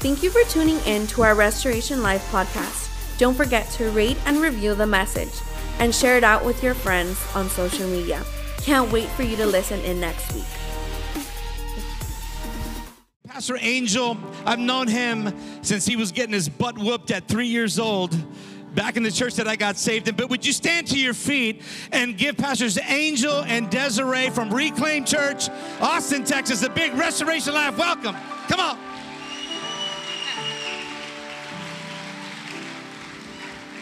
Thank you for tuning in to our Restoration Life podcast. Don't forget to rate and review the message and share it out with your friends on social media. Can't wait for you to listen in next week. Pastor Angel, I've known him since he was getting his butt whooped at three years old back in the church that I got saved in. But would you stand to your feet and give Pastors Angel and Desiree from Reclaim Church, Austin, Texas, a big Restoration Life welcome? Come on.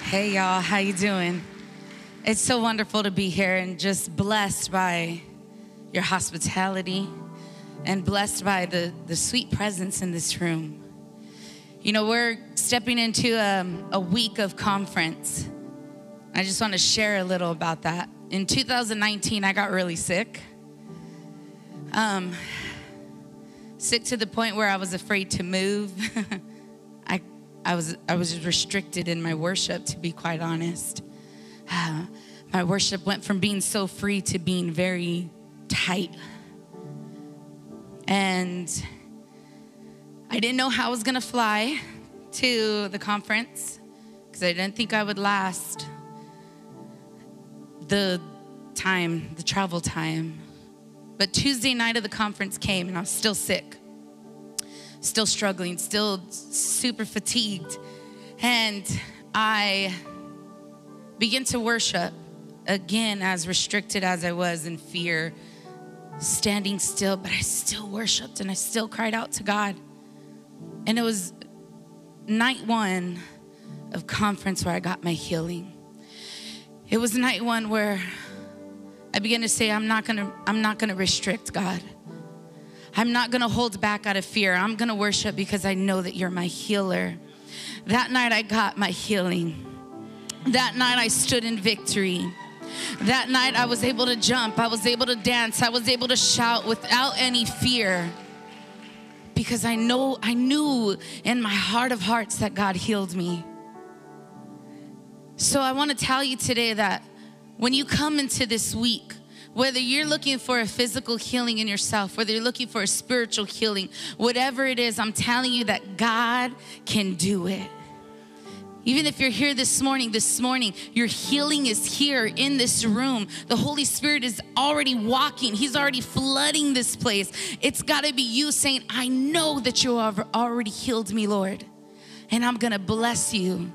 Hey y'all, how you doing? It's so wonderful to be here and just blessed by your hospitality and blessed by the, the sweet presence in this room. You know, we're stepping into a, um, a week of conference. I just want to share a little about that. In 2019, I got really sick. Um, sick to the point where I was afraid to move. I, was, I was restricted in my worship, to be quite honest. Uh, my worship went from being so free to being very tight. And I didn't know how I was gonna fly to the conference because I didn't think I would last the time, the travel time. But Tuesday night of the conference came and I was still sick, still struggling, still super fatigued. And I began to worship again, as restricted as I was in fear, standing still, but I still worshiped and I still cried out to God. And it was night one of conference where I got my healing. It was night one where I began to say, I'm not gonna, I'm not gonna restrict God. I'm not gonna hold back out of fear. I'm gonna worship because I know that you're my healer. That night I got my healing. That night I stood in victory. That night I was able to jump, I was able to dance, I was able to shout without any fear. Because I know, I knew in my heart of hearts that God healed me. So I want to tell you today that when you come into this week, whether you're looking for a physical healing in yourself, whether you're looking for a spiritual healing, whatever it is, I'm telling you that God can do it. Even if you're here this morning, this morning, your healing is here in this room. The Holy Spirit is already walking, He's already flooding this place. It's got to be you saying, I know that you have already healed me, Lord, and I'm going to bless you.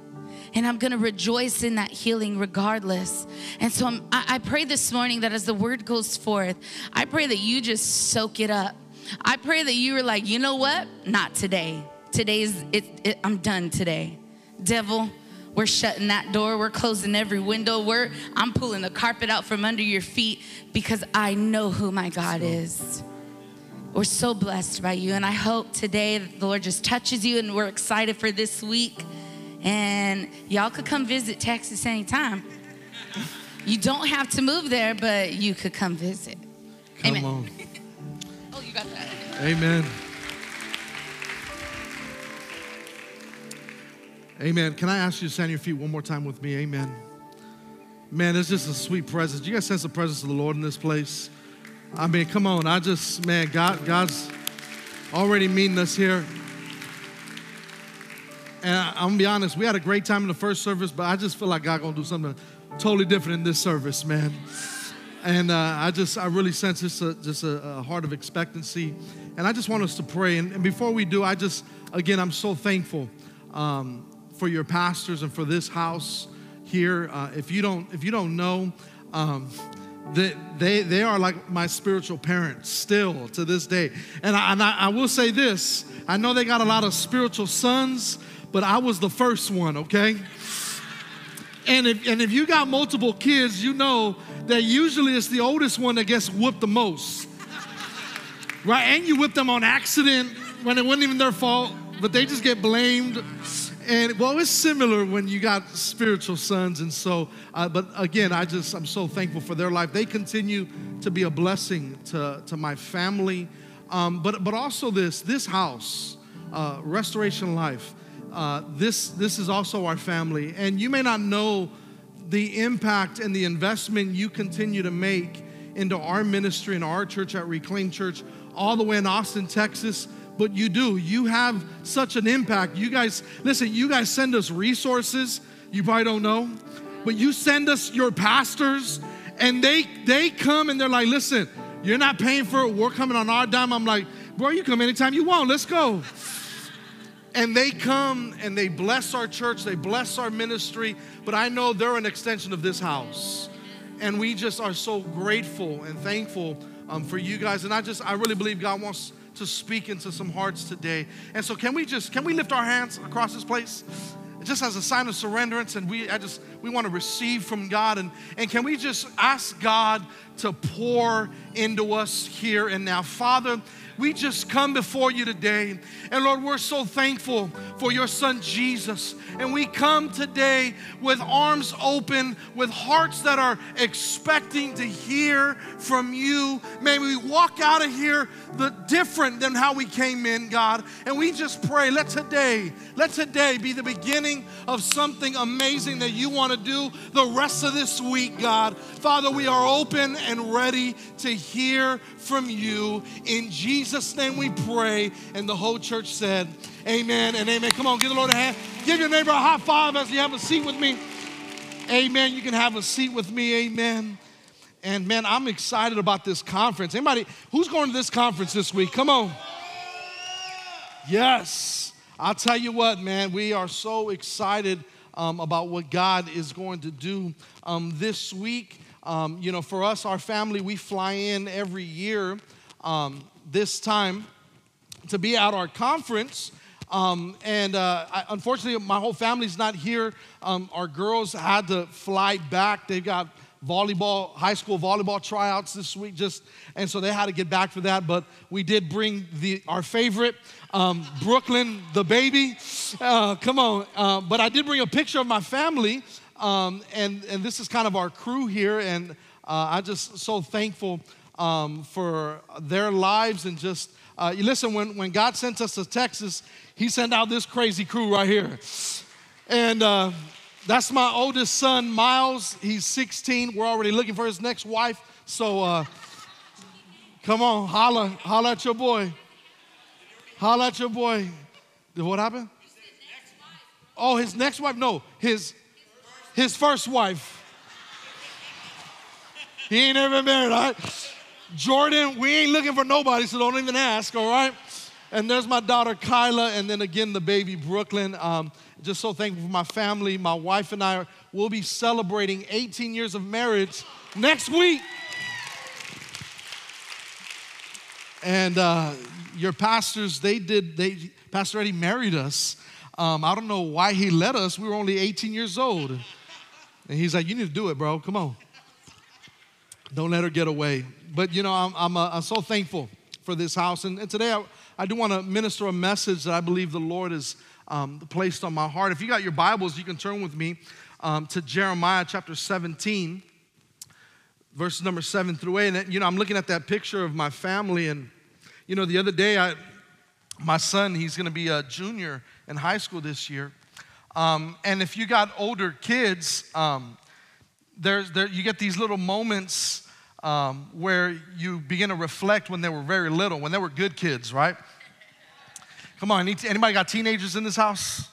And I'm gonna rejoice in that healing regardless. And so I, I pray this morning that as the word goes forth, I pray that you just soak it up. I pray that you are like, you know what? Not today. Today's, it, it, I'm done today devil. We're shutting that door. We're closing every window. We're I'm pulling the carpet out from under your feet because I know who my God is. We're so blessed by you. And I hope today the Lord just touches you and we're excited for this week. And y'all could come visit Texas anytime. You don't have to move there, but you could come visit. Come Amen. on. oh, you got that. Amen. Amen. Can I ask you to stand on your feet one more time with me? Amen. Man, it's just a sweet presence. You guys sense the presence of the Lord in this place? I mean, come on. I just, man, God, God's already meeting us here. And I, I'm gonna be honest, we had a great time in the first service, but I just feel like God gonna do something totally different in this service, man. And uh, I just, I really sense just a, just a, a, heart of expectancy. And I just want us to pray. And, and before we do, I just, again, I'm so thankful. Um, for your pastors and for this house here. Uh, if you don't, if you don't know, um, that they, they are like my spiritual parents still to this day. And I, and I, I will say this: I know they got a lot of spiritual sons, but I was the first one. Okay. And if, and if you got multiple kids, you know that usually it's the oldest one that gets whooped the most. Right? And you whip them on accident when it wasn't even their fault, but they just get blamed. And well, it's similar when you got spiritual sons. And so, uh, but again, I just, I'm so thankful for their life. They continue to be a blessing to, to my family. Um, but, but also this, this house, uh, Restoration Life, uh, this, this is also our family. And you may not know the impact and the investment you continue to make into our ministry and our church at Reclaim Church, all the way in Austin, Texas, but you do. You have such an impact. You guys, listen, you guys send us resources. You probably don't know, but you send us your pastors, and they they come and they're like, listen, you're not paying for it. We're coming on our dime. I'm like, bro, you come anytime you want. Let's go. And they come and they bless our church, they bless our ministry, but I know they're an extension of this house. And we just are so grateful and thankful um, for you guys. And I just, I really believe God wants to speak into some hearts today. And so, can we just, can we lift our hands across this place? Just as a sign of surrenderance, and we, I just, we want to receive from God. And, and can we just ask God to pour into us here and now? Father, we just come before you today. And Lord, we're so thankful for your son Jesus. And we come today with arms open, with hearts that are expecting to hear from you. May we walk out of here the different than how we came in, God. And we just pray, let today, let today be the beginning of something amazing that you want to do the rest of this week, God. Father, we are open and ready to hear from you. In Jesus' name we pray. And the whole church said, Amen and amen. Come on, give the Lord a hand. Give your neighbor a high five as you have a seat with me. Amen. You can have a seat with me. Amen. And man, I'm excited about this conference. Anybody who's going to this conference this week? Come on. Yes. I'll tell you what, man, we are so excited um, about what God is going to do um, this week. Um, you know, for us, our family, we fly in every year um, this time to be at our conference. Um, and uh, I, unfortunately, my whole family's not here. Um, our girls had to fly back. They got volleyball, high school volleyball tryouts this week, just and so they had to get back for that. But we did bring the our favorite, um, Brooklyn, the baby. Uh, come on! Uh, but I did bring a picture of my family, um, and and this is kind of our crew here, and uh, I just so thankful um, for their lives and just. Uh, listen, when, when God sent us to Texas, He sent out this crazy crew right here. And uh, that's my oldest son, Miles. He's 16. We're already looking for his next wife. So uh, come on, holla, holla at your boy. Holla at your boy. What happened? Oh, his next wife? No, his his first wife. He ain't ever married, all right? Jordan, we ain't looking for nobody, so don't even ask, all right? And there's my daughter Kyla, and then again the baby Brooklyn. Um, just so thankful for my family. My wife and I will be celebrating 18 years of marriage next week. And uh, your pastors, they did, they, Pastor Eddie married us. Um, I don't know why he let us. We were only 18 years old. And he's like, You need to do it, bro. Come on. Don't let her get away. But you know, I'm, I'm, uh, I'm so thankful for this house. And, and today I, I do want to minister a message that I believe the Lord has um, placed on my heart. If you got your Bibles, you can turn with me um, to Jeremiah chapter 17, verses number 7 through 8. And, you know, I'm looking at that picture of my family. And, you know, the other day, I, my son, he's going to be a junior in high school this year. Um, and if you got older kids, um, there's, there, you get these little moments um, where you begin to reflect when they were very little, when they were good kids, right? Come on, anybody got teenagers in this house?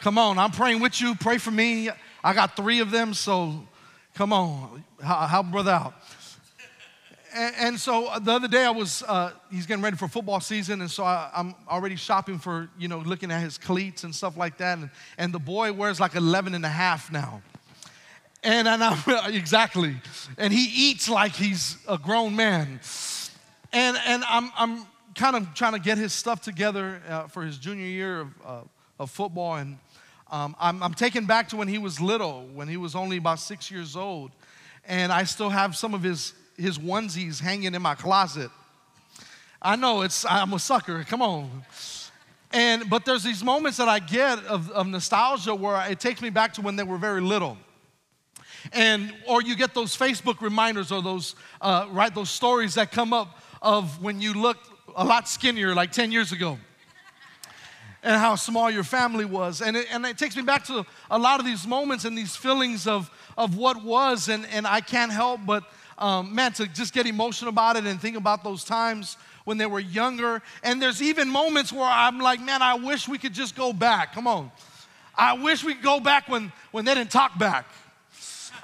Come on, I'm praying with you. Pray for me. I got three of them, so come on, help brother out. And, and so the other day I was, uh, he's getting ready for football season, and so I, am already shopping for, you know, looking at his cleats and stuff like that. And, and the boy wears like 11 and a half now. And, and I'm, exactly. And he eats like he's a grown man. And, and I'm, I'm kind of trying to get his stuff together uh, for his junior year of, uh, of football. And um, I'm, I'm taken back to when he was little, when he was only about six years old. And I still have some of his, his onesies hanging in my closet. I know it's, I'm a sucker, come on. And, but there's these moments that I get of, of nostalgia where it takes me back to when they were very little and or you get those facebook reminders or those uh, right those stories that come up of when you looked a lot skinnier like 10 years ago and how small your family was and it, and it takes me back to a lot of these moments and these feelings of of what was and, and i can't help but um, man, to just get emotional about it and think about those times when they were younger. And there's even moments where I'm like, man, I wish we could just go back. Come on. I wish we could go back when, when they didn't talk back.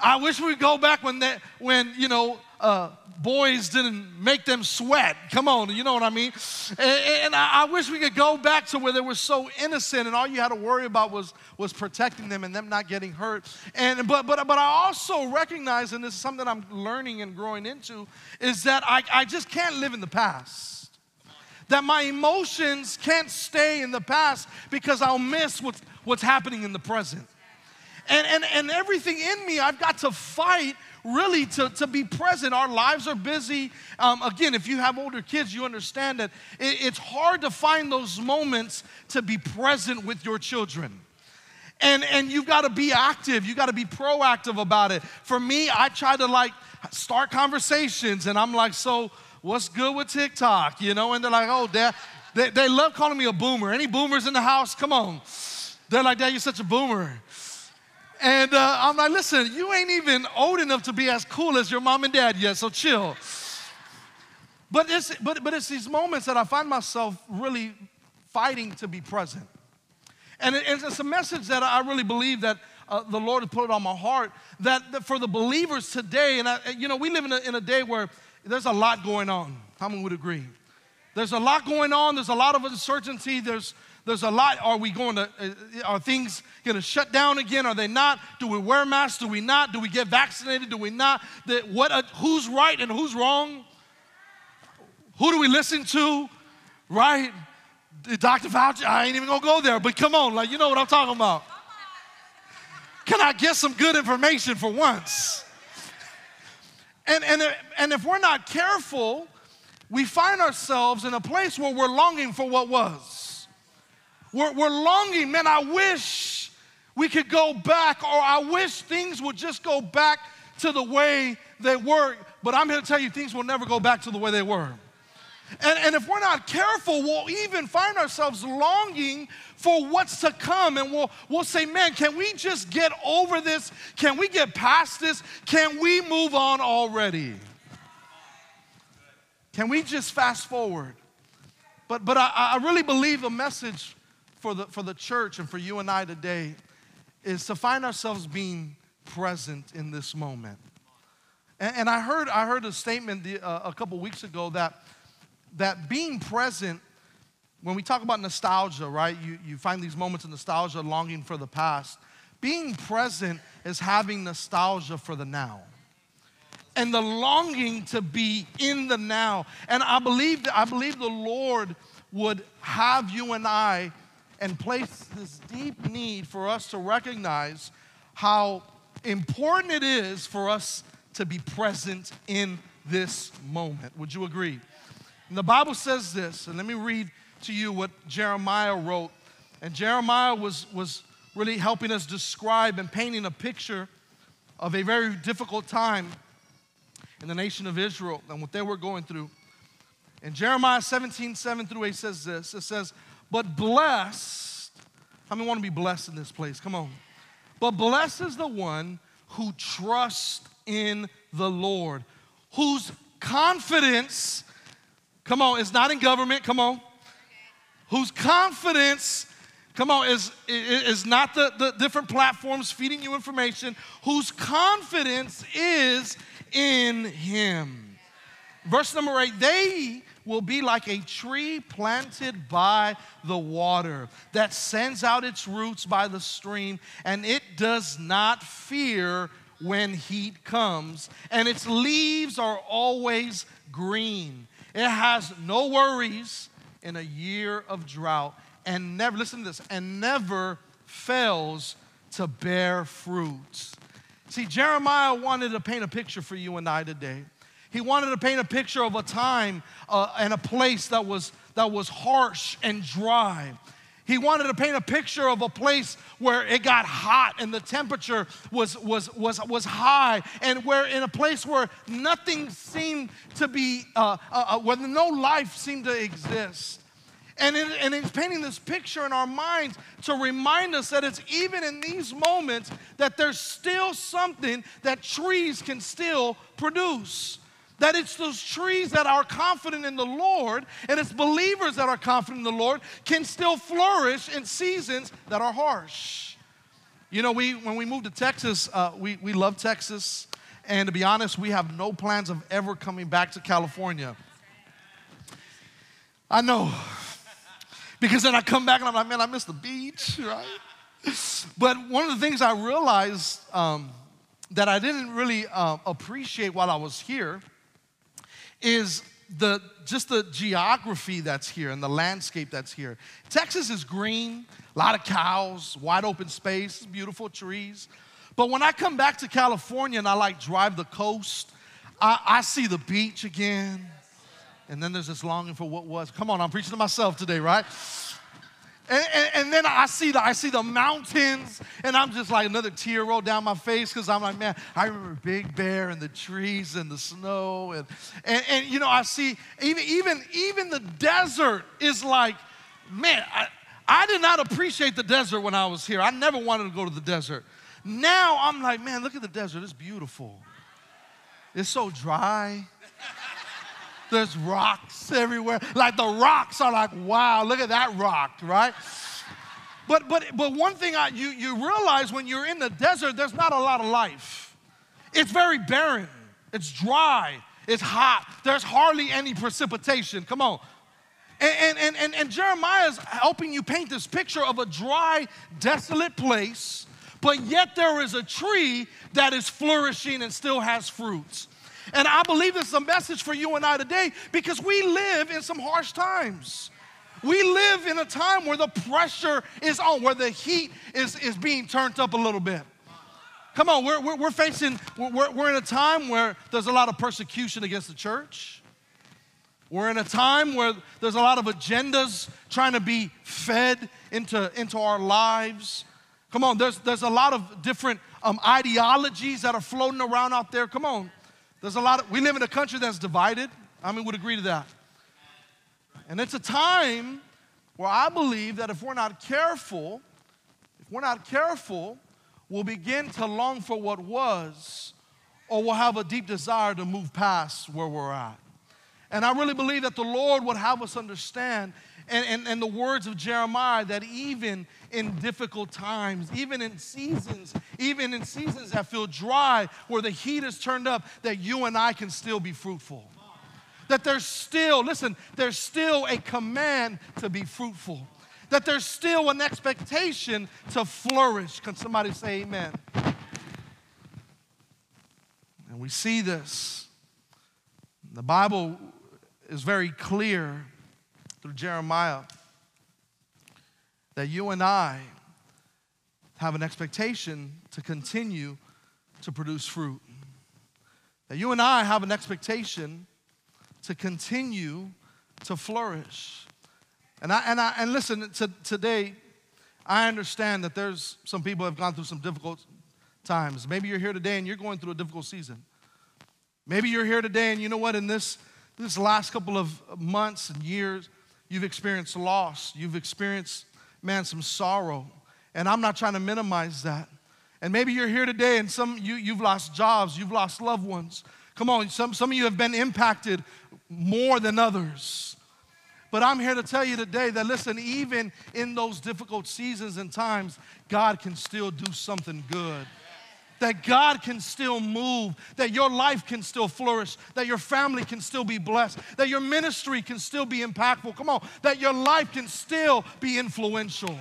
I wish we'd go back when, they, when you know, uh, boys didn't make them sweat. Come on, you know what I mean? And, and I, I, wish we could go back to where they were so innocent and all you had to worry about was, was protecting them and them not getting hurt. And, but, but, but I also recognize, and this is something I'm learning and growing into, is that I, I just can't live in the past. That my emotions can't stay in the past because I'll miss what's, what's happening in the present. And, and, and everything in me, I've got to fight really to, to be present. Our lives are busy. Um, again, if you have older kids, you understand that it, it's hard to find those moments to be present with your children. And, and you've got to be active. You got to be proactive about it. For me, I try to like start conversations, and I'm like, so what's good with TikTok? You know, and they're like, oh, dad, they, they love calling me a boomer. Any boomers in the house? Come on. They're like, Dad, you're such a boomer. And uh, I'm like, listen, you ain't even old enough to be as cool as your mom and dad yet, so chill. But it's, but, but it's these moments that I find myself really fighting to be present. And it, it's a message that I really believe that uh, the Lord has put it on my heart that, that, for the believers today, and I, you know, we live in a, in a day where there's a lot going on. How many would agree? There's a lot going on, there's a lot of uncertainty, there's, there's a lot. Are we going to, uh, are things going to shut down again? Are they not? Do we wear masks? Do we not? Do we get vaccinated? Do we not? What, uh, who's right and who's wrong? Who do we listen to? Right? Dr. Fauci, I ain't even gonna go there, but come on, like, you know what I'm talking about. Can I get some good information for once? And, and, and if we're not careful, we find ourselves in a place where we're longing for what was. We're, we're longing, man, I wish we could go back, or I wish things would just go back to the way they were. But I'm here to tell you, things will never go back to the way they were. And, and if we're not careful, we'll even find ourselves longing for what's to come. And we'll, we'll say, man, can we just get over this? Can we get past this? Can we move on already? Can we just fast forward? But, but I, I really believe the message for the, for the church and for you and I today is to find ourselves being present in this moment. And, and I, heard, I heard a statement the, uh, a couple weeks ago that, that being present, when we talk about nostalgia, right, you, you find these moments of nostalgia, longing for the past. Being present is having nostalgia for the now and the longing to be in the now. And I believe, I believe the Lord would have you and I and place this deep need for us to recognize how important it is for us to be present in this moment. Would you agree? And the Bible says this, and let me read to you what Jeremiah wrote. And Jeremiah was, was really helping us describe and painting a picture of a very difficult time in the nation of Israel and what they were going through. In Jeremiah 17, 7 through 8 says this it says, but blessed, how many want to be blessed in this place? Come on. But blessed is the one who trusts in the Lord, whose confidence, come on, is not in government, come on, whose confidence come on, is, is not the, the different platforms feeding you information, whose confidence is in Him. Verse number eight, they will be like a tree planted by the water that sends out its roots by the stream, and it does not fear when heat comes, and its leaves are always green. It has no worries in a year of drought, and never, listen to this, and never fails to bear fruit. See, Jeremiah wanted to paint a picture for you and I today. He wanted to paint a picture of a time uh, and a place that was, that was harsh and dry. He wanted to paint a picture of a place where it got hot and the temperature was, was, was, was high, and where in a place where nothing seemed to be, uh, uh, uh where no life seemed to exist. And, it, and it's painting this picture in our minds to remind us that it's even in these moments that there's still something that trees can still produce. That it's those trees that are confident in the Lord and it's believers that are confident in the Lord can still flourish in seasons that are harsh. You know, we, when we moved to Texas, uh, we, we love Texas. And to be honest, we have no plans of ever coming back to California. I know. Because then I come back and I'm like, man, I miss the beach, right? But one of the things I realized um, that I didn't really uh, appreciate while I was here is the just the geography that's here and the landscape that's here. Texas is green, a lot of cows, wide open space, beautiful trees. But when I come back to California and I like drive the coast, I, I see the beach again. And then there's this longing for what was. Come on, I'm preaching to myself today, right? And, and, and, then I see the I see the mountains, and I'm just like another tear roll down my face because I'm like, man, I remember Big Bear and the trees and the snow, and, and and you know I see even even even the desert is like, man, I, I did not appreciate the desert when I was here. I never wanted to go to the desert. Now I'm like, man, look at the desert. It's beautiful. It's so dry. There's rocks everywhere. Like the rocks are like, wow, look at that rock, right? But but but one thing I, you you realize when you're in the desert, there's not a lot of life. It's very barren. It's dry. It's hot. There's hardly any precipitation. Come on. And, and, and, and Jeremiah is helping you paint this picture of a dry, desolate place, but yet there is a tree that is flourishing and still has fruits. And I believe this is a message for you and I today because we live in some harsh times. We live in a time where the pressure is on, where the heat is, is being turned up a little bit. Come on, we're, we're, we're facing, we're, we're in a time where there's a lot of persecution against the church. We're in a time where there's a lot of agendas trying to be fed into, into our lives. Come on, there's, there's a lot of different um, ideologies that are floating around out there. Come on. There's a lot of, we live in a country that's divided. I mean, would agree to that. And it's a time where I believe that if we're not careful, if we're not careful, we'll begin to long for what was, or we'll have a deep desire to move past where we're at. And I really believe that the Lord would have us understand, and, and, and the words of Jeremiah, that even in difficult times, even in seasons, even in seasons that feel dry, where the heat is turned up, that you and I can still be fruitful. That there's still, listen, there's still a command to be fruitful. That there's still an expectation to flourish. Can somebody say amen? And we see this. The Bible is very clear through Jeremiah that you and I have an expectation to continue to produce fruit. That you and I have an expectation to continue to flourish. And I and I and listen to, today, I understand that there's some people have gone through some difficult times. Maybe you're here today and you're going through a difficult season. Maybe you're here today and you know what, in this, this last couple of months and years, you've experienced loss, you've experienced man, some sorrow. And I'm not trying to minimize that. And maybe you're here today and some you you've lost jobs, you've lost loved ones. Come on, some, some of you have been impacted more than others. But I'm here to tell you today that listen, even in those difficult seasons and times, God can still do something good that God can still move, that your life can still flourish, that your family can still be blessed, that your ministry can still be impactful. Come on, that your life can still be influential.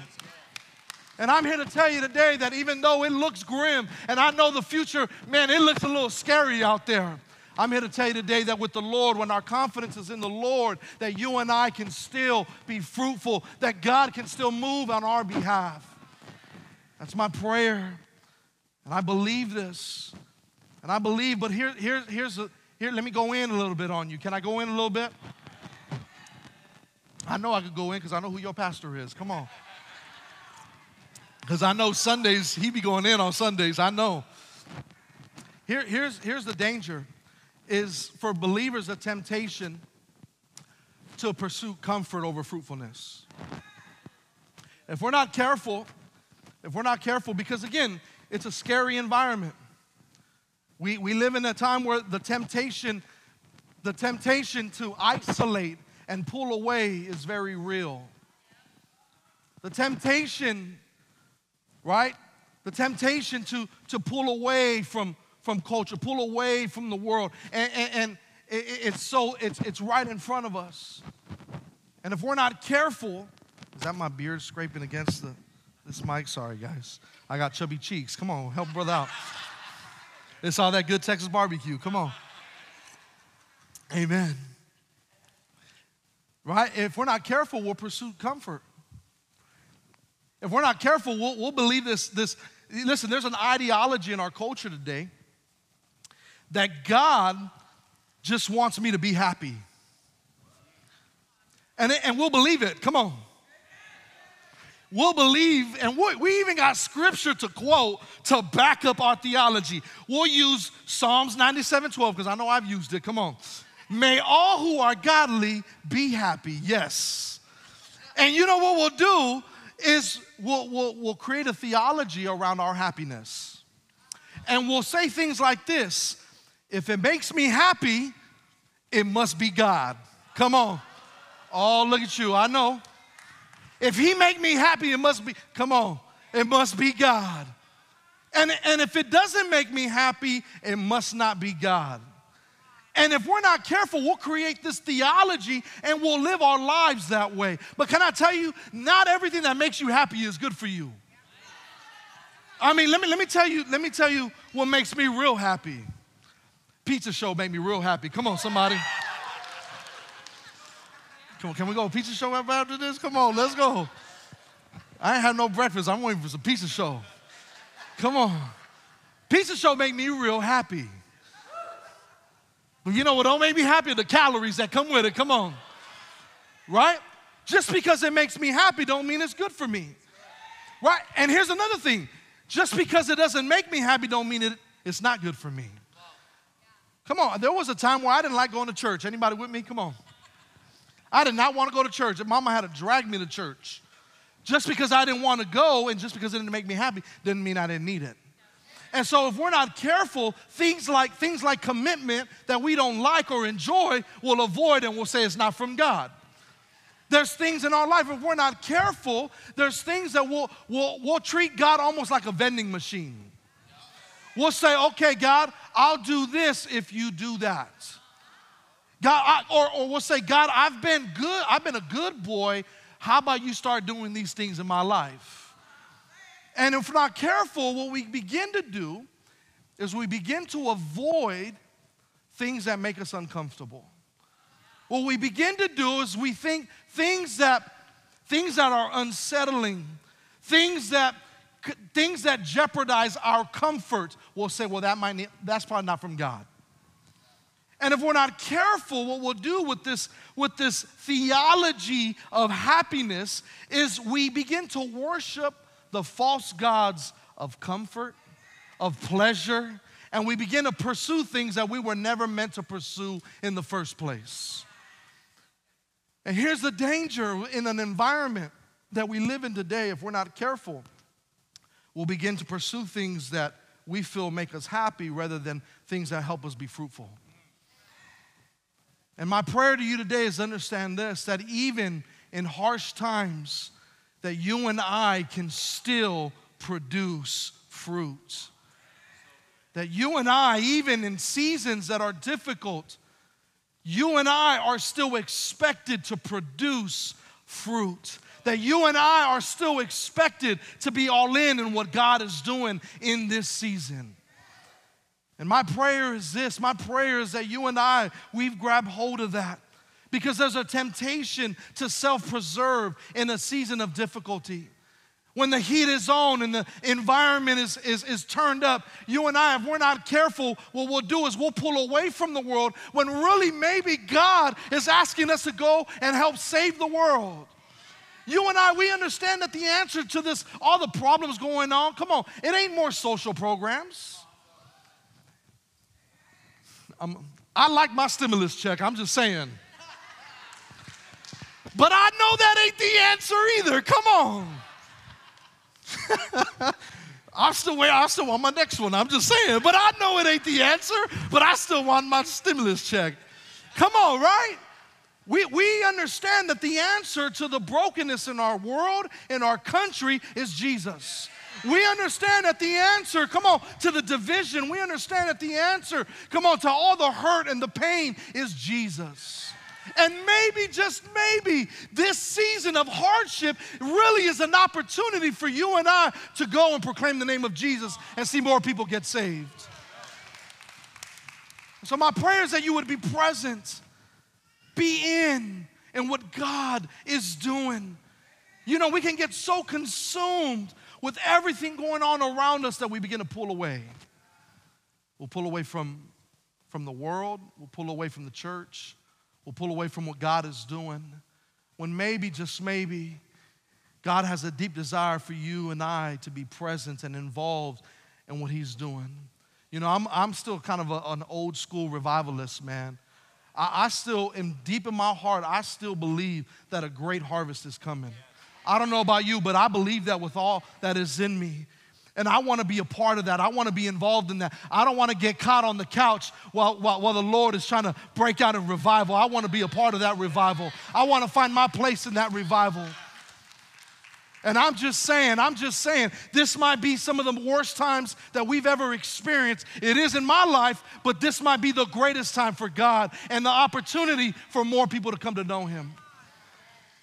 And I'm here to tell you today that even though it looks grim and I know the future, man, it looks a little scary out there. I'm here to tell you today that with the Lord, when our confidence is in the Lord, that you and I can still be fruitful, that God can still move on our behalf. That's my prayer. And I believe this. And I believe, but here, here, here's a, here, let me go in a little bit on you. Can I go in a little bit? I know I could go in because I know who your pastor is. Come on. Because I know Sundays, he be going in on Sundays. I know. Here, here's, here's the danger is for believers a temptation to pursue comfort over fruitfulness. If we're not careful, if we're not careful, because again, it's a scary environment. We, we live in a time where the temptation, the temptation to isolate and pull away is very real. The temptation, right? The temptation to, to pull away from, from culture, pull away from the world. And, and, and it, it's so, it's, it's right in front of us. And if we're not careful, is that my beard scraping against the, this mic? Sorry, guys. I got chubby cheeks. Come on, help brother out. It's all that good Texas barbecue. Come on. Amen. Right? If we're not careful, we'll pursue comfort. If we're not careful, we'll, we'll believe this, this. Listen, there's an ideology in our culture today that God just wants me to be happy. And, and we'll believe it. Come on. We'll believe, and we even got scripture to quote to back up our theology. We'll use Psalms 97 12, because I know I've used it. Come on. May all who are godly be happy. Yes. And you know what we'll do is we'll, we'll, we'll create a theology around our happiness. And we'll say things like this if it makes me happy, it must be God. Come on. Oh, look at you. I know. If he make me happy, it must be, come on, it must be God. And, and if it doesn't make me happy, it must not be God. And if we're not careful, we'll create this theology and we'll live our lives that way. But can I tell you, not everything that makes you happy is good for you. I mean, let me, let me tell you, let me tell you what makes me real happy. Pizza show made me real happy. Come on, somebody. Come on, can we go pizza show after this? Come on, let's go. I ain't had no breakfast. I'm waiting for some pizza show. Come on. Pizza show make me real happy. But you know what don't make me happy? The calories that come with it. Come on. Right? Just because it makes me happy don't mean it's good for me. Right? And here's another thing. Just because it doesn't make me happy don't mean it, it's not good for me. Come on. There was a time where I didn't like going to church. Anybody with me? Come on. I did not want to go to church. Mama had to drag me to church. Just because I didn't want to go and just because it didn't make me happy didn't mean I didn't need it. And so if we're not careful, things like things like commitment that we don't like or enjoy will avoid and we'll say it's not from God. There's things in our life, if we're not careful, there's things that we'll, we'll, we'll treat God almost like a vending machine. We'll say, okay, God, I'll do this if you do that. God, I, or, or we'll say, God, I've been good, I've been a good boy. How about you start doing these things in my life? And if we're not careful, what we begin to do is we begin to avoid things that make us uncomfortable. What we begin to do is we think things that things that are unsettling, things that things that jeopardize our comfort, we'll say, well, that might that's probably not from God. And if we're not careful, what we'll do with this, with this theology of happiness is we begin to worship the false gods of comfort, of pleasure, and we begin to pursue things that we were never meant to pursue in the first place. And here's the danger in an environment that we live in today, if we're not careful, we'll begin to pursue things that we feel make us happy rather than things that help us be fruitful. And my prayer to you today is understand this that even in harsh times, that you and I can still produce fruit. That you and I, even in seasons that are difficult, you and I are still expected to produce fruit. That you and I are still expected to be all in in what God is doing in this season. And my prayer is this my prayer is that you and I, we've grabbed hold of that. Because there's a temptation to self preserve in a season of difficulty. When the heat is on and the environment is, is, is turned up, you and I, if we're not careful, what we'll do is we'll pull away from the world when really maybe God is asking us to go and help save the world. You and I, we understand that the answer to this, all the problems going on, come on, it ain't more social programs. I'm, I like my stimulus check, I'm just saying. But I know that ain't the answer either. Come on. I still wait, I still want my next one. I'm just saying. But I know it ain't the answer, but I still want my stimulus check. Come on, right? We, we understand that the answer to the brokenness in our world, in our country, is Jesus. We understand that the answer, come on, to the division, we understand that the answer, come on, to all the hurt and the pain is Jesus. And maybe, just maybe, this season of hardship really is an opportunity for you and I to go and proclaim the name of Jesus and see more people get saved. So, my prayer is that you would be present, be in, in what God is doing. You know, we can get so consumed with everything going on around us that we begin to pull away. We'll pull away from, from the world, we'll pull away from the church, we'll pull away from what God is doing. When maybe, just maybe, God has a deep desire for you and I to be present and involved in what He's doing. You know, I'm, I'm still kind of a, an old school revivalist, man. I, I still am deep in my heart, I still believe that a great harvest is coming. I don't know about you, but I believe that with all that is in me. And I want to be a part of that. I want to be involved in that. I don't want to get caught on the couch while, while, while, the Lord is trying to break out in revival. I want to be a part of that revival. I want to find my place in that revival. And I'm just saying, I'm just saying, this might be some of the worst times that we've ever experienced. It is in my life, but this might be the greatest time for God and the opportunity for more people to come to know Him.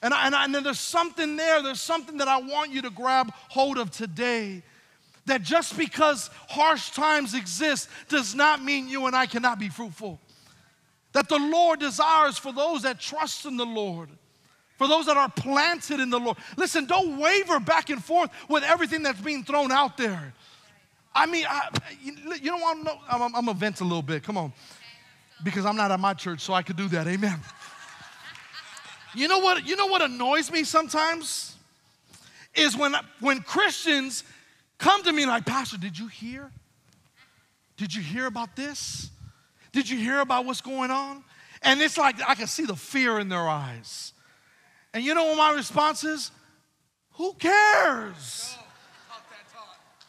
And, I, and, I, and there's something there, there's something that I want you to grab hold of today. That just because harsh times exist does not mean you and I cannot be fruitful. That the Lord desires for those that trust in the Lord, for those that are planted in the Lord. Listen, don't waver back and forth with everything that's being thrown out there. I mean, I, you know? I'm, I'm, I'm to vent a little bit. Come on. Because I'm not at my church, so I could do that. Amen. You know what, you know what annoys me sometimes? Is when, when Christians come to me and like, Pastor, did you hear? Did you hear about this? Did you hear about what's going on? And it's like I can see the fear in their eyes. And you know what my response is? Who cares?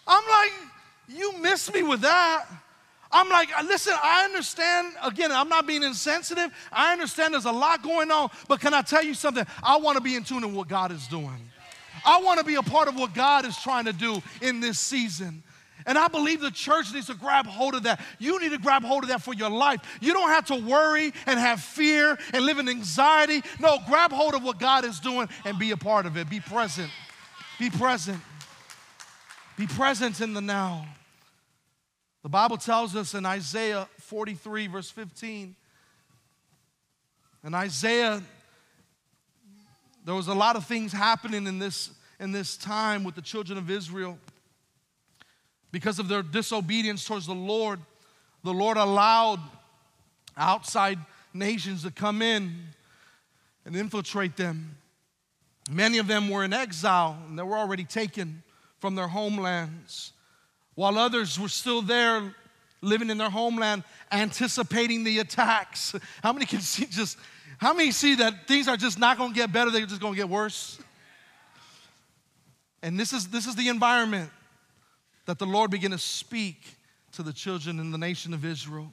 I'm like, you missed me with that. I'm like, uh, listen, I understand. Again, I'm not being insensitive. I understand there's a lot going on, but can I tell you something? I want to be in tune with what God is doing. I want to be a part of what God is trying to do in this season. And I believe the church needs to grab hold of that. You need to grab hold of that for your life. You don't have to worry and have fear and live in anxiety. No, grab hold of what God is doing and be a part of it. Be present. Be present. Be present in the now. The Bible tells us in Isaiah 43, verse 15, in Isaiah, there was a lot of things happening in this, in this time with the children of Israel. Because of their disobedience towards the Lord, the Lord allowed outside nations to come in and infiltrate them. Many of them were in exile and they were already taken from their homelands while others were still there living in their homeland anticipating the attacks. How many can see just, how many see that things are just not gonna get better, they're just gonna get worse? And this is, this is the environment that the Lord began to speak to the children in the nation of Israel.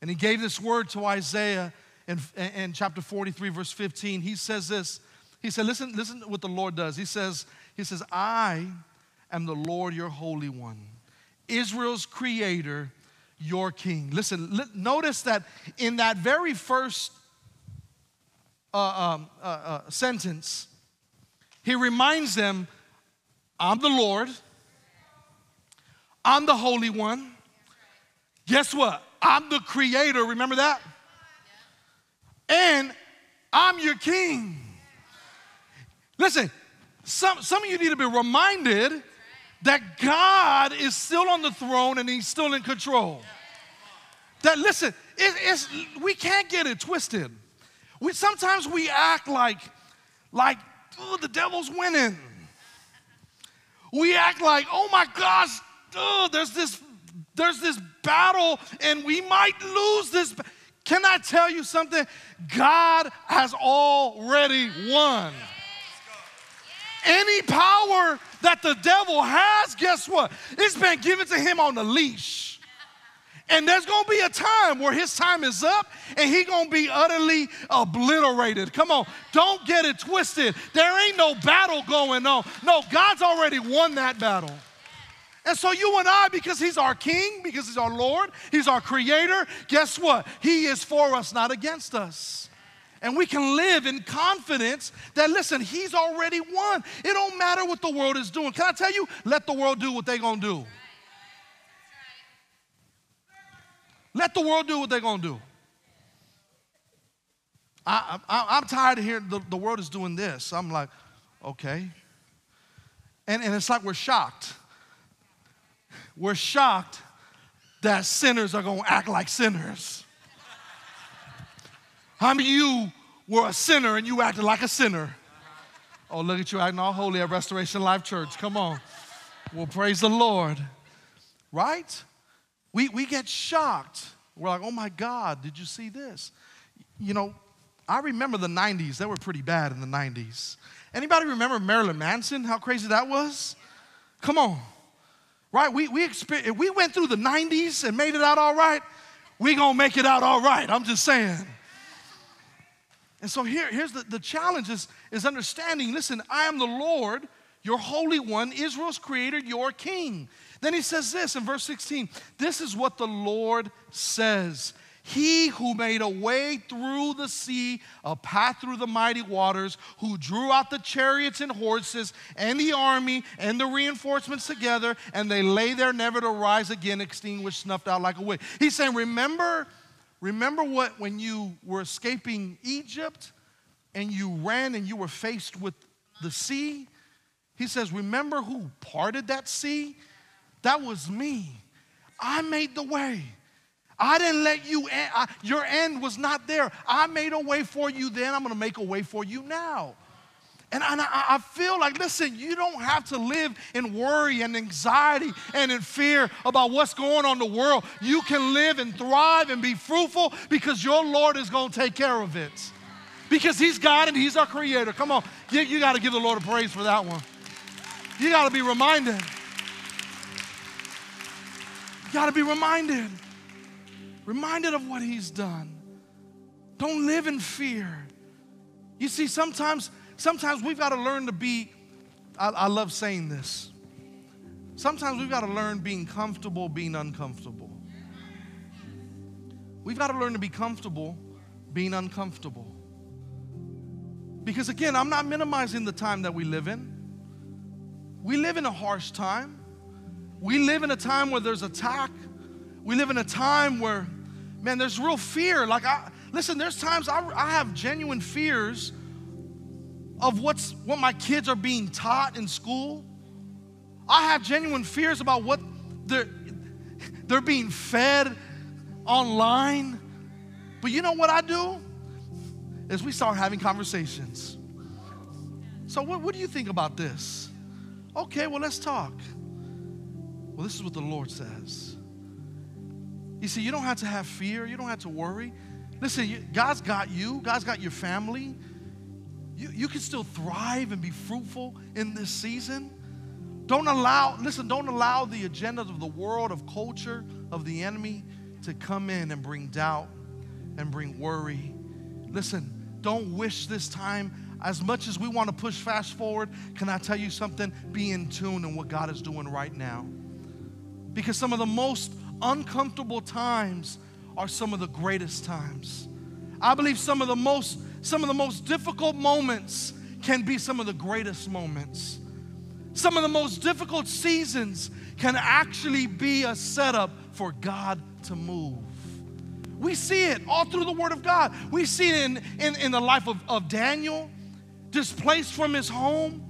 And he gave this word to Isaiah in, in chapter 43, verse 15. He says this. He said, listen, listen what the Lord does. He says, He says, I am the Lord your Holy One Israel's creator, your king. Listen, li- notice that in that very first uh, um, uh, uh, sentence, he reminds them, I'm the Lord, I'm the Holy One. Guess what? I'm the creator. Remember that? And I'm your king. Listen, some, some of you need to be reminded that God is still on the throne and he's still in control. That listen, it, it's, we can't get it twisted. We sometimes we act like like the devil's winning. We act like oh my gosh, there's this there's this battle and we might lose this. Can I tell you something? God has already won. Any power that the devil has, guess what? It's been given to him on the leash. And there's gonna be a time where his time is up and he gonna be utterly obliterated. Come on, don't get it twisted. There ain't no battle going on. No, God's already won that battle. And so you and I, because he's our king, because he's our Lord, he's our creator, guess what? He is for us, not against us. And we can live in confidence that, listen, he's already won. It don't matter what the world is doing. Can I tell you? Let the world do what they're going to do. Let the world do what they're going to do. I, am tired of hearing the, the world is doing this. I'm like, okay. And, and it's like we're shocked. We're shocked that sinners are going to act like sinners. How many of you were a sinner and you acted like a sinner? Oh, look at you acting all holy at Restoration Life Church. Come on. Well, praise the Lord. Right? We, we get shocked. We're like, oh my God, did you see this? You know, I remember the 90s. They were pretty bad in the 90s. Anybody remember Marilyn Manson? How crazy that was? Come on. Right? We, we, we went through the 90s and made it out all right. We gonna make it out all right. I'm just saying. And so here, here's the, the challenge is, is understanding listen, I am the Lord, your Holy One, Israel's Creator, your King. Then he says this in verse 16 this is what the Lord says. He who made a way through the sea, a path through the mighty waters, who drew out the chariots and horses and the army and the reinforcements together, and they lay there never to rise again, extinguished, snuffed out like a wick. He's saying, Remember Remember what when you were escaping Egypt and you ran and you were faced with the sea? He says, Remember who parted that sea? That was me. I made the way. I didn't let you, I, your end was not there. I made a way for you then. I'm going to make a way for you now. And, I, I feel like, listen, you don't have to live in worry and anxiety and in fear about what's going on in the world. You can live and thrive and be fruitful because your Lord is going to take care of it. Because He's God and He's our Creator. Come on, you, you got to give the Lord a praise for that one. You got to be reminded. You got to be reminded. Reminded of what He's done. Don't live in fear. You see, sometimes sometimes we've got to learn to be, I, I love saying this. Sometimes we've got to learn being comfortable, being uncomfortable. We've got to learn to be comfortable, being uncomfortable. Because again, I'm not minimizing the time that we live in. We live in a harsh time. We live in a time where there's attack. We live in a time where, man, there's real fear. Like, I, listen, there's times I, I have genuine fears of what's what my kids are being taught in school. I have genuine fears about what they're they're being fed online. But you know what I do? Is we start having conversations. So what, what do you think about this? Okay, well let's talk. Well, this is what the Lord says. You see, you don't have to have fear, you don't have to worry. Listen, God's got you, God's got your family, you, you can still thrive and be fruitful in this season. Don't allow, listen, don't allow the agendas of the world, of culture, of the enemy to come in and bring doubt and bring worry. Listen, don't wish this time as much as we want to push fast forward. Can I tell you something? Be in tune in what God is doing right now. Because some of the most uncomfortable times are some of the greatest times. I believe some of the most some of the most difficult moments can be some of the greatest moments. Some of the most difficult seasons can actually be a setup for God to move. We see it all through the Word of God. We see it in, in, in the life of, of Daniel, displaced from his home,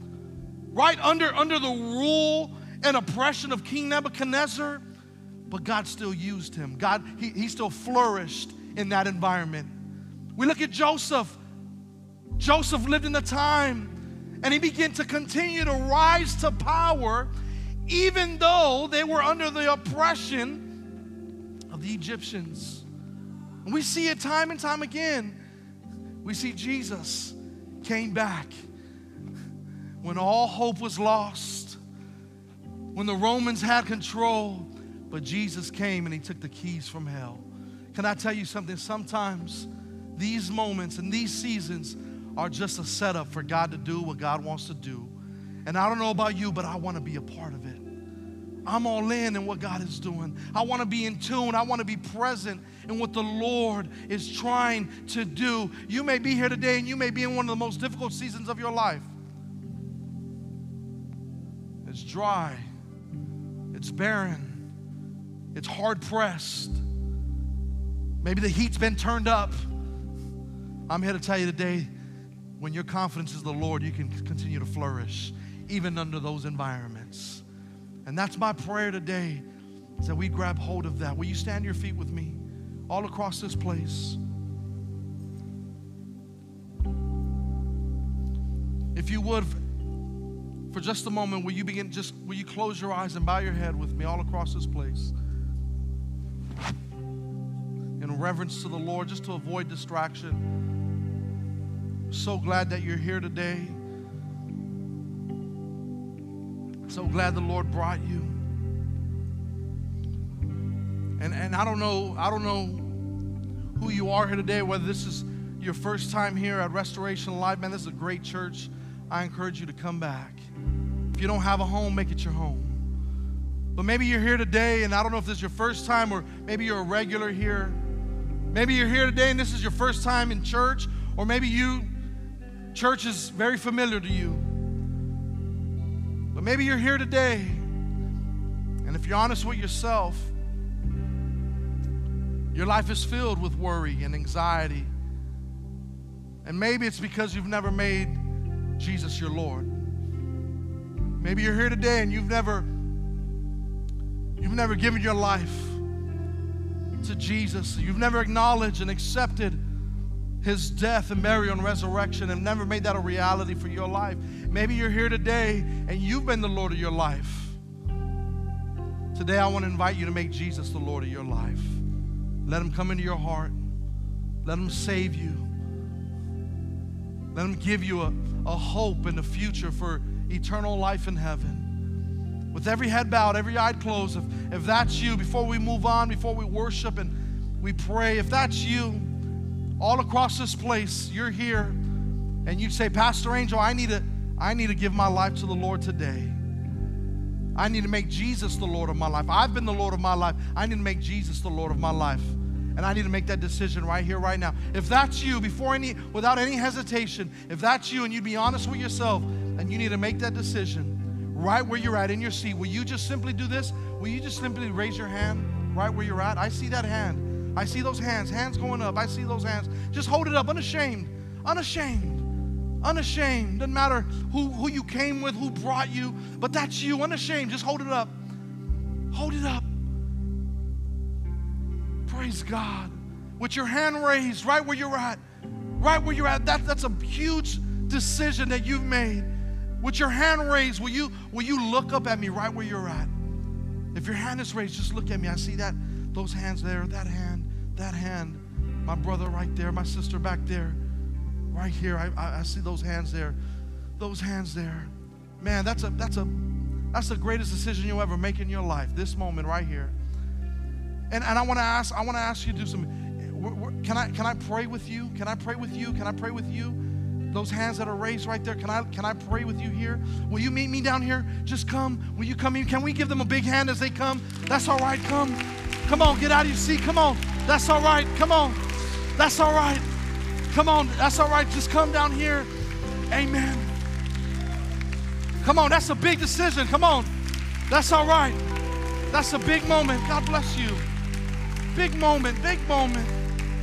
right under, under the rule and oppression of King Nebuchadnezzar. But God still used him. God, he, he still flourished in that environment. We look at Joseph Joseph lived in the time and he began to continue to rise to power even though they were under the oppression of the Egyptians. And we see it time and time again. We see Jesus came back when all hope was lost, when the Romans had control, but Jesus came and he took the keys from hell. Can I tell you something? Sometimes these moments and these seasons are just a setup for God to do what God wants to do. And I don't know about you, but I want to be a part of it. I'm all in in what God is doing. I want to be in tune. I want to be present in what the Lord is trying to do. You may be here today and you may be in one of the most difficult seasons of your life. It's dry, it's barren, it's hard pressed. Maybe the heat's been turned up. I'm here to tell you today when your confidence is the Lord, you can continue to flourish even under those environments. And that's my prayer today is that we grab hold of that. Will you stand your feet with me all across this place? If you would, for just a moment, will you begin, just, will you close your eyes and bow your head with me all across this place? In reverence to the Lord, just to avoid distraction. So glad that you're here today. So glad the Lord brought you. And, and I don't know, I don't know who you are here today, whether this is your first time here at Restoration Life. Man, this is a great church. I encourage you to come back. If you don't have a home, make it your home. But maybe you're here today, and I don't know if this is your first time or maybe you're a regular here. Maybe you're here today and this is your first time in church, or maybe you, church is very familiar to you. But maybe you're here today, and if you're honest with yourself, your life is filled with worry and anxiety. And maybe it's because you've never made Jesus your Lord. Maybe you're here today and you've never you've never given your life to Jesus. You've never acknowledged and accepted his death and burial and resurrection and never made that a reality for your life. Maybe you're here today and you've been the Lord of your life. Today, I want to invite you to make Jesus the Lord of your life. Let him come into your heart, let him save you, let him give you a, a hope and a future for eternal life in heaven. With every head bowed, every eye closed, if, if that's you, before we move on, before we worship and we pray, if that's you, all across this place, you're here, and you'd say, Pastor Angel, I need to, I need to give my life to the Lord today. I need to make Jesus the Lord of my life. I've been the Lord of my life. I need to make Jesus the Lord of my life. And I need to make that decision right here, right now. If that's you, before any, without any hesitation, if that's you and you'd be honest with yourself and you need to make that decision right where you're at in your seat, will you just simply do this? Will you just simply raise your hand right where you're at? I see that hand. I see those hands, hands going up. I see those hands. Just hold it up, unashamed, unashamed, unashamed. Doesn't matter who, who you came with, who brought you, but that's you, unashamed. Just hold it up. Hold it up. Praise God. With your hand raised right where you're at, right where you're at. That, that's a huge decision that you've made. With your hand raised, will you, will you look up at me right where you're at? If your hand is raised, just look at me. I see that, those hands there, that hand, that hand. My brother right there, my sister back there, right here. I, I, I see those hands there, those hands there. Man, that's a that's a that's the greatest decision you'll ever make in your life. This moment right here. And, and I want to ask, I want to ask you to do some. Can I can I pray with you? Can I pray with you? Can I pray with you? Those hands that are raised right there. Can I can I pray with you here? Will you meet me down here? Just come. Will you come in? Can we give them a big hand as they come? That's all right. Come. Come on, get out of your seat. Come on. That's all right. Come on. That's all right. Come on. That's all right. Just come down here. Amen. Come on. That's a big decision. Come on. That's all right. That's a big moment. God bless you. Big moment. Big moment.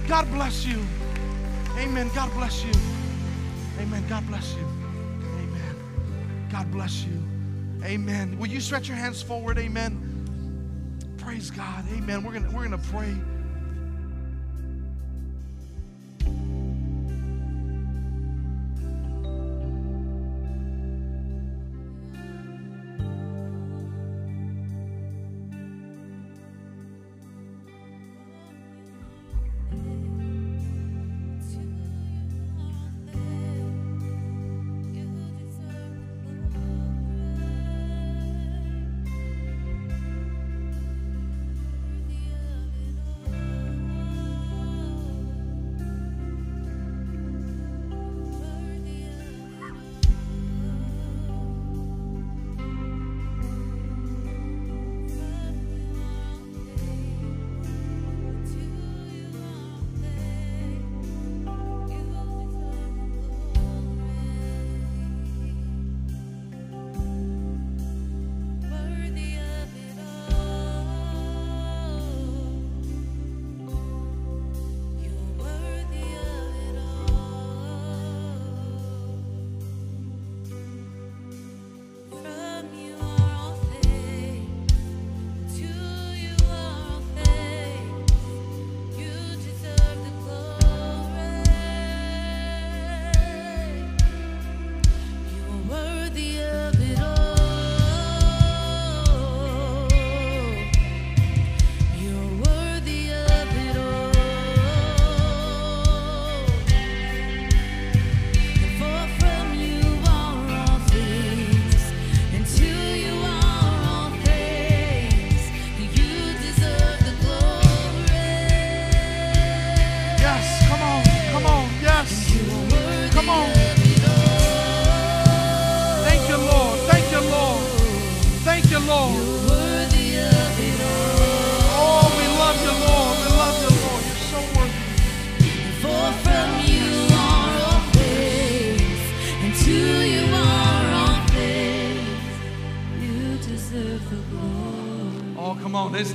God bless you. Amen. God bless you. Amen. God bless you. Amen. God bless you. Amen. Will you stretch your hands forward? Amen. Praise God. Amen. We're gonna we're gonna pray.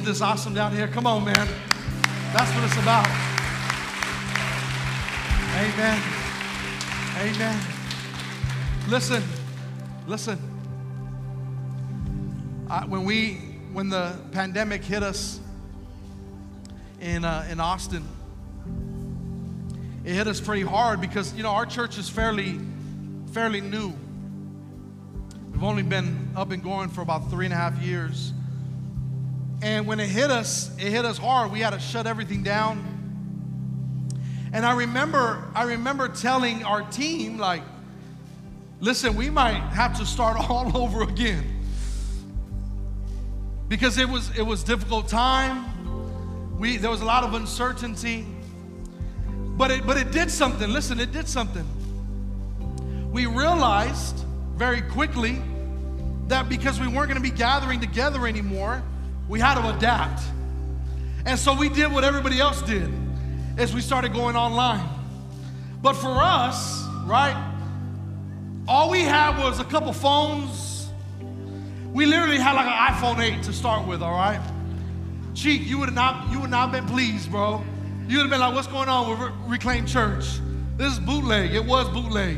Isn't this awesome down here? Come on, man. That's what it's about. Amen. Amen. Listen, listen. I, when we, when the pandemic hit us in uh, in Austin, it hit us pretty hard because you know our church is fairly, fairly new. We've only been up and going for about three and a half years. And when it hit us, it hit us hard. We had to shut everything down. And I remember, I remember telling our team, like, listen, we might have to start all over again. Because it was it was difficult time. We there was a lot of uncertainty. But it but it did something. Listen, it did something. We realized very quickly that because we weren't going to be gathering together anymore, we had to adapt. And so we did what everybody else did as we started going online. But for us, right, all we had was a couple phones. We literally had like an iPhone 8 to start with, all right? Cheek, you would not you would not have been pleased, bro. You would have been like, what's going on with Re- Reclaim Church? This is bootleg. It was bootleg.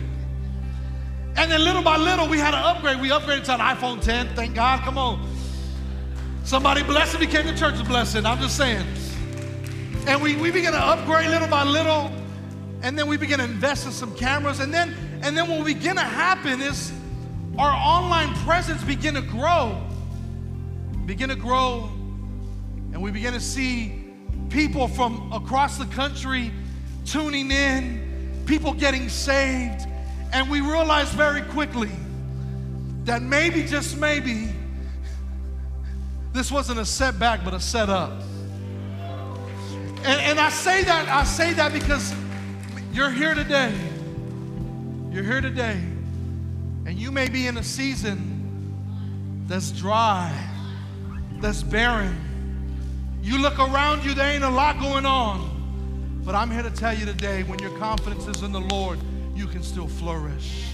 And then little by little, we had to upgrade. We upgraded to an iPhone 10. Thank God. Come on. Somebody blessed became the church's blessing. I'm just saying. And we, we began to upgrade little by little. And then we begin to invest in some cameras. And then, and then what began to happen is our online presence begin to grow. Begin to grow. And we begin to see people from across the country tuning in, people getting saved. And we realize very quickly that maybe, just maybe, this wasn't a setback, but a setup. And, and I say that, I say that because you're here today. You're here today. And you may be in a season that's dry, that's barren. You look around you, there ain't a lot going on. But I'm here to tell you today when your confidence is in the Lord, you can still flourish.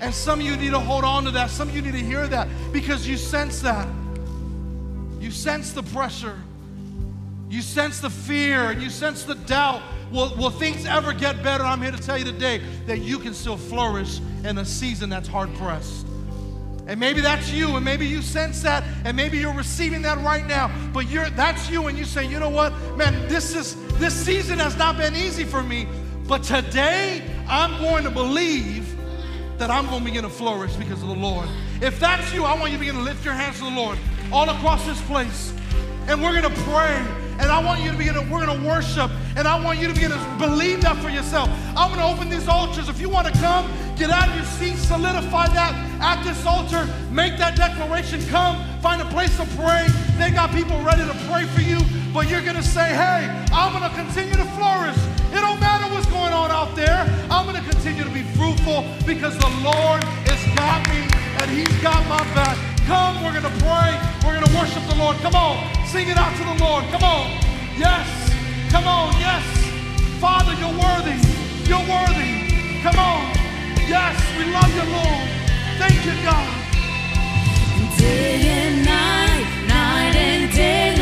And some of you need to hold on to that. Some of you need to hear that because you sense that. You sense the pressure. You sense the fear and you sense the doubt. Will, will things ever get better? I'm here to tell you today that you can still flourish in a season that's hard pressed. And maybe that's you, and maybe you sense that, and maybe you're receiving that right now. But you're that's you, and you say, you know what, man, this is this season has not been easy for me. But today I'm going to believe that I'm going to begin to flourish because of the Lord. If that's you, I want you to begin to lift your hands to the Lord all across this place. And we're going to pray. And I want you to begin to, we're going to worship. And I want you to begin to believe that for yourself. I'm going to open these altars. If you want to come, get out of your seat, solidify that at this altar, make that declaration, come, find a place to pray. They got people ready to pray for you. But you're going to say, hey, I'm going to continue to flourish. It don't matter what's going on out there. I'm going to continue to be fruitful because the Lord has got me and He's got my back. Come, we're going to pray. We're going to worship the Lord. Come on, sing it out to the Lord. Come on. Yes. Come on. Yes. Father, you're worthy. You're worthy. Come on. Yes, we love you, Lord. Thank you, God. Day and night, night and day,